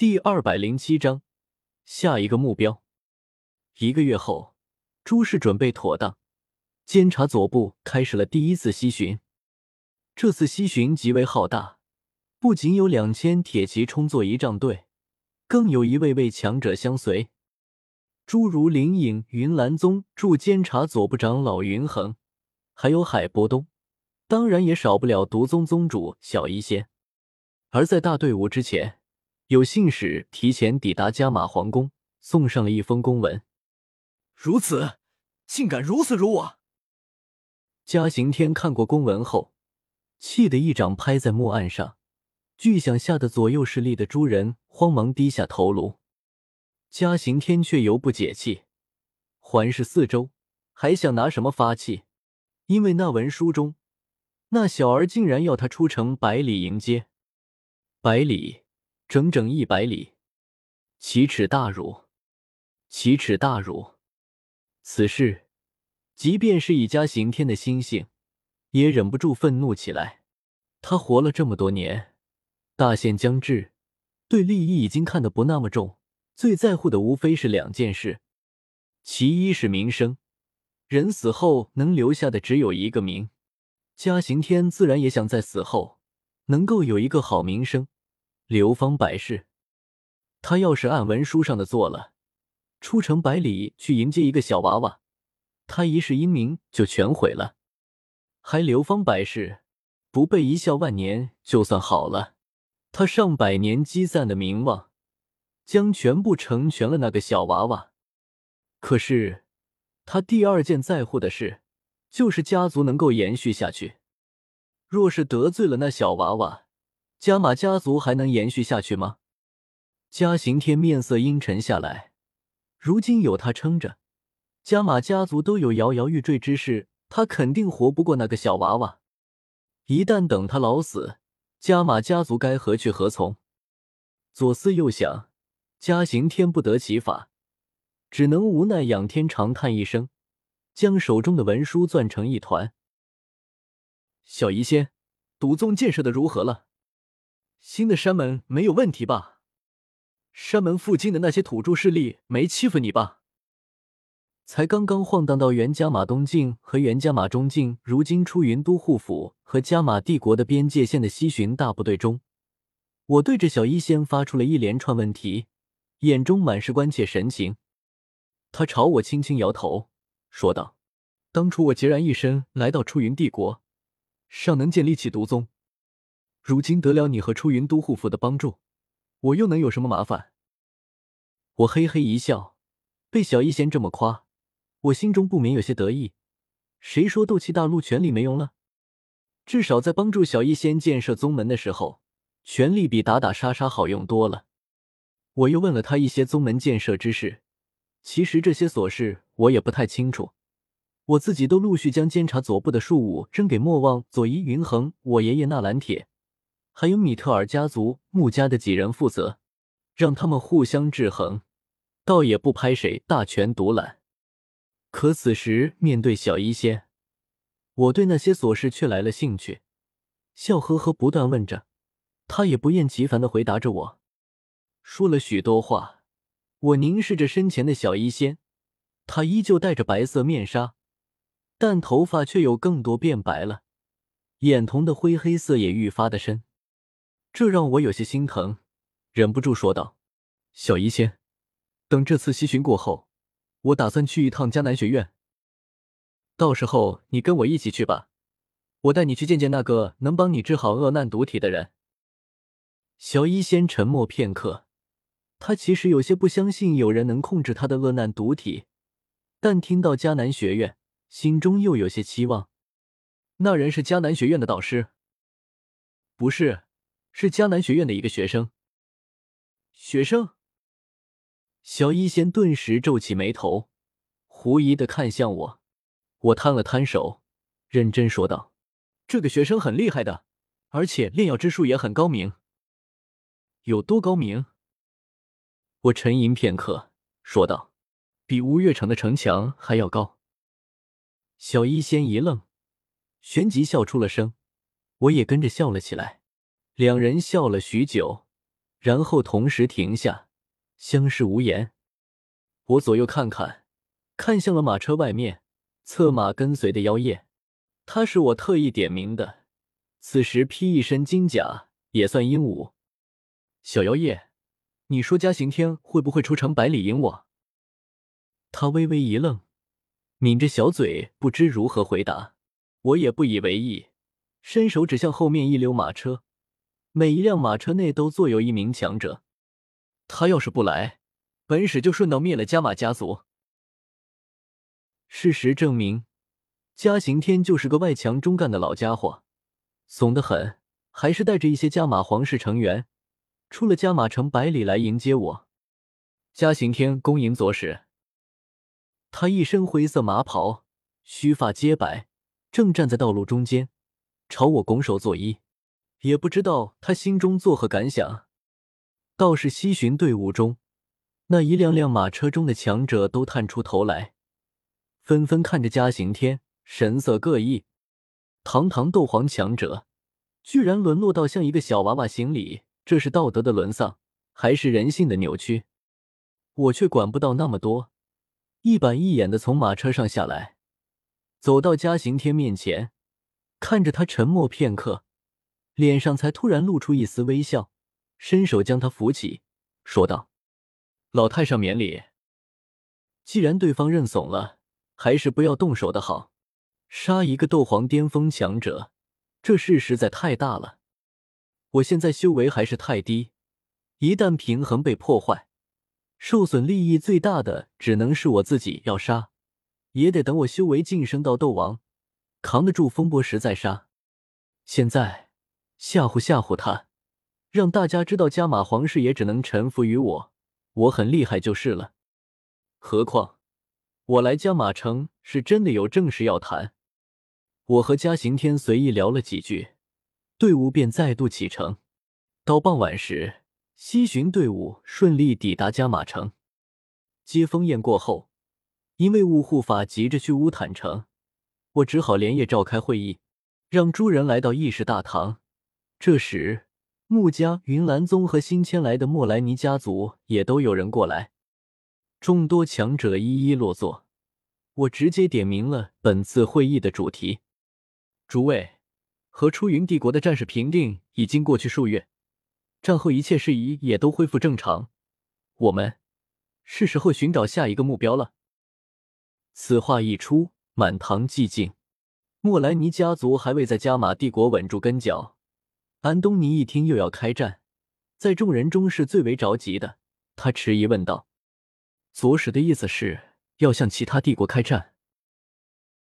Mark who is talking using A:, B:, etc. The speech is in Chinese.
A: 第二百零七章，下一个目标。一个月后，诸事准备妥当，监察左部开始了第一次西巡。这次西巡极为浩大，不仅有两千铁骑充作仪仗队，更有一位位强者相随，诸如灵隐、云岚宗驻监察左部长老云恒，还有海波东，当然也少不了毒宗宗主小医仙。而在大队伍之前。有信使提前抵达加玛皇宫，送上了一封公文。
B: 如此，竟敢如此辱我！
A: 嘉刑天看过公文后，气得一掌拍在木案上，巨响吓得左右势力的诸人慌忙低下头颅。嘉刑天却犹不解气，环视四周，还想拿什么发气？因为那文书中，那小儿竟然要他出城百里迎接，百里。整整一百里，奇耻大辱！奇耻大辱！此事，即便是以家刑天的心性，也忍不住愤怒起来。他活了这么多年，大限将至，对利益已经看得不那么重，最在乎的无非是两件事：其一是名声，人死后能留下的只有一个名。家刑天自然也想在死后能够有一个好名声。流芳百世，他要是按文书上的做了，出城百里去迎接一个小娃娃，他一世英名就全毁了。还流芳百世，不被一笑万年就算好了。他上百年积攒的名望，将全部成全了那个小娃娃。可是，他第二件在乎的事，就是家族能够延续下去。若是得罪了那小娃娃，加马家族还能延续下去吗？嘉刑天面色阴沉下来。如今有他撑着，加马家族都有摇摇欲坠之势，他肯定活不过那个小娃娃。一旦等他老死，加马家族该何去何从？左思右想，嘉刑天不得其法，只能无奈仰天长叹一声，将手中的文书攥成一团。小医仙，毒宗建设的如何了？新的山门没有问题吧？山门附近的那些土著势力没欺负你吧？才刚刚晃荡到原加马东境和原加马中境，如今出云都护府和加马帝国的边界线的西巡大部队中，我对着小医仙发出了一连串问题，眼中满是关切神情。他朝我轻轻摇头，说道：“当初我孑然一身来到出云帝国，尚能建立起毒宗。”如今得了你和出云都护府的帮助，我又能有什么麻烦？我嘿嘿一笑，被小医仙这么夸，我心中不免有些得意。谁说斗气大陆权力没用了？至少在帮助小医仙建设宗门的时候，权力比打打杀杀好用多了。我又问了他一些宗门建设之事，其实这些琐事我也不太清楚。我自己都陆续将监察左部的庶务扔给莫忘、左一、云衡、我爷爷纳兰铁。还有米特尔家族穆家的几人负责，让他们互相制衡，倒也不拍谁大权独揽。可此时面对小医仙，我对那些琐事却来了兴趣，笑呵呵不断问着，他也不厌其烦的回答着我，说了许多话。我凝视着身前的小医仙，他依旧戴着白色面纱，但头发却有更多变白了，眼瞳的灰黑色也愈发的深。这让我有些心疼，忍不住说道：“小医仙，等这次西巡过后，我打算去一趟迦南学院。到时候你跟我一起去吧，我带你去见见那个能帮你治好恶难毒体的人。”小医仙沉默片刻，他其实有些不相信有人能控制他的恶难毒体，但听到迦南学院，心中又有些期望。那人是迦南学院的导师？不是。是迦南学院的一个学生。学生，小医仙顿时皱起眉头，狐疑的看向我。我摊了摊手，认真说道：“这个学生很厉害的，而且炼药之术也很高明。有多高明？”我沉吟片刻，说道：“比吴越城的城墙还要高。”小医仙一愣，旋即笑出了声，我也跟着笑了起来。两人笑了许久，然后同时停下，相视无言。我左右看看，看向了马车外面，策马跟随的妖夜。他是我特意点名的，此时披一身金甲，也算英武。小妖夜，你说嘉刑天会不会出城百里迎我？他微微一愣，抿着小嘴，不知如何回答。我也不以为意，伸手指向后面一溜马车，每一辆马车内都坐有一名强者。他要是不来，本使就顺道灭了加马家族。事实证明，嘉刑天就是个外强中干的老家伙，怂得很，还是带着一些加马皇室成员，出了加马城百里来迎接我。嘉刑天恭迎左使。他一身灰色麻袍，须发皆白。正站在道路中间，朝我拱手作揖，也不知道他心中作何感想。倒是西巡队伍中，那一辆辆马车中的强者都探出头来，纷纷看着嘉刑天，神色各异。堂堂斗皇强者，居然沦落到像一个小娃娃行礼，这是道德的沦丧，还是人性的扭曲？我却管不到那么多，一板一眼的从马车上下来。走到嘉刑天面前，看着他沉默片刻，脸上才突然露出一丝微笑，伸手将他扶起，说道：“老太上免礼。既然对方认怂了，还是不要动手的好。杀一个斗皇巅峰强者，这事实在太大了。我现在修为还是太低，一旦平衡被破坏，受损利益最大的只能是我自己。要杀。”也得等我修为晋升到斗王，扛得住风波时再杀。现在吓唬吓唬他，让大家知道加马皇室也只能臣服于我，我很厉害就是了。何况我来加马城是真的有正事要谈。我和嘉刑天随意聊了几句，队伍便再度启程。到傍晚时，西巡队伍顺利抵达加马城。接风宴过后。因为雾护法急着去乌坦城，我只好连夜召开会议，让诸人来到议事大堂。这时，穆家、云岚宗和新迁来的莫莱尼家族也都有人过来。众多强者一一落座，我直接点明了本次会议的主题：诸位，和出云帝国的战事平定已经过去数月，战后一切事宜也都恢复正常，我们是时候寻找下一个目标了。此话一出，满堂寂静。莫莱尼家族还未在加玛帝国稳住根脚。安东尼一听又要开战，在众人中是最为着急的。他迟疑问道：“左使的意思是要向其他帝国开战？”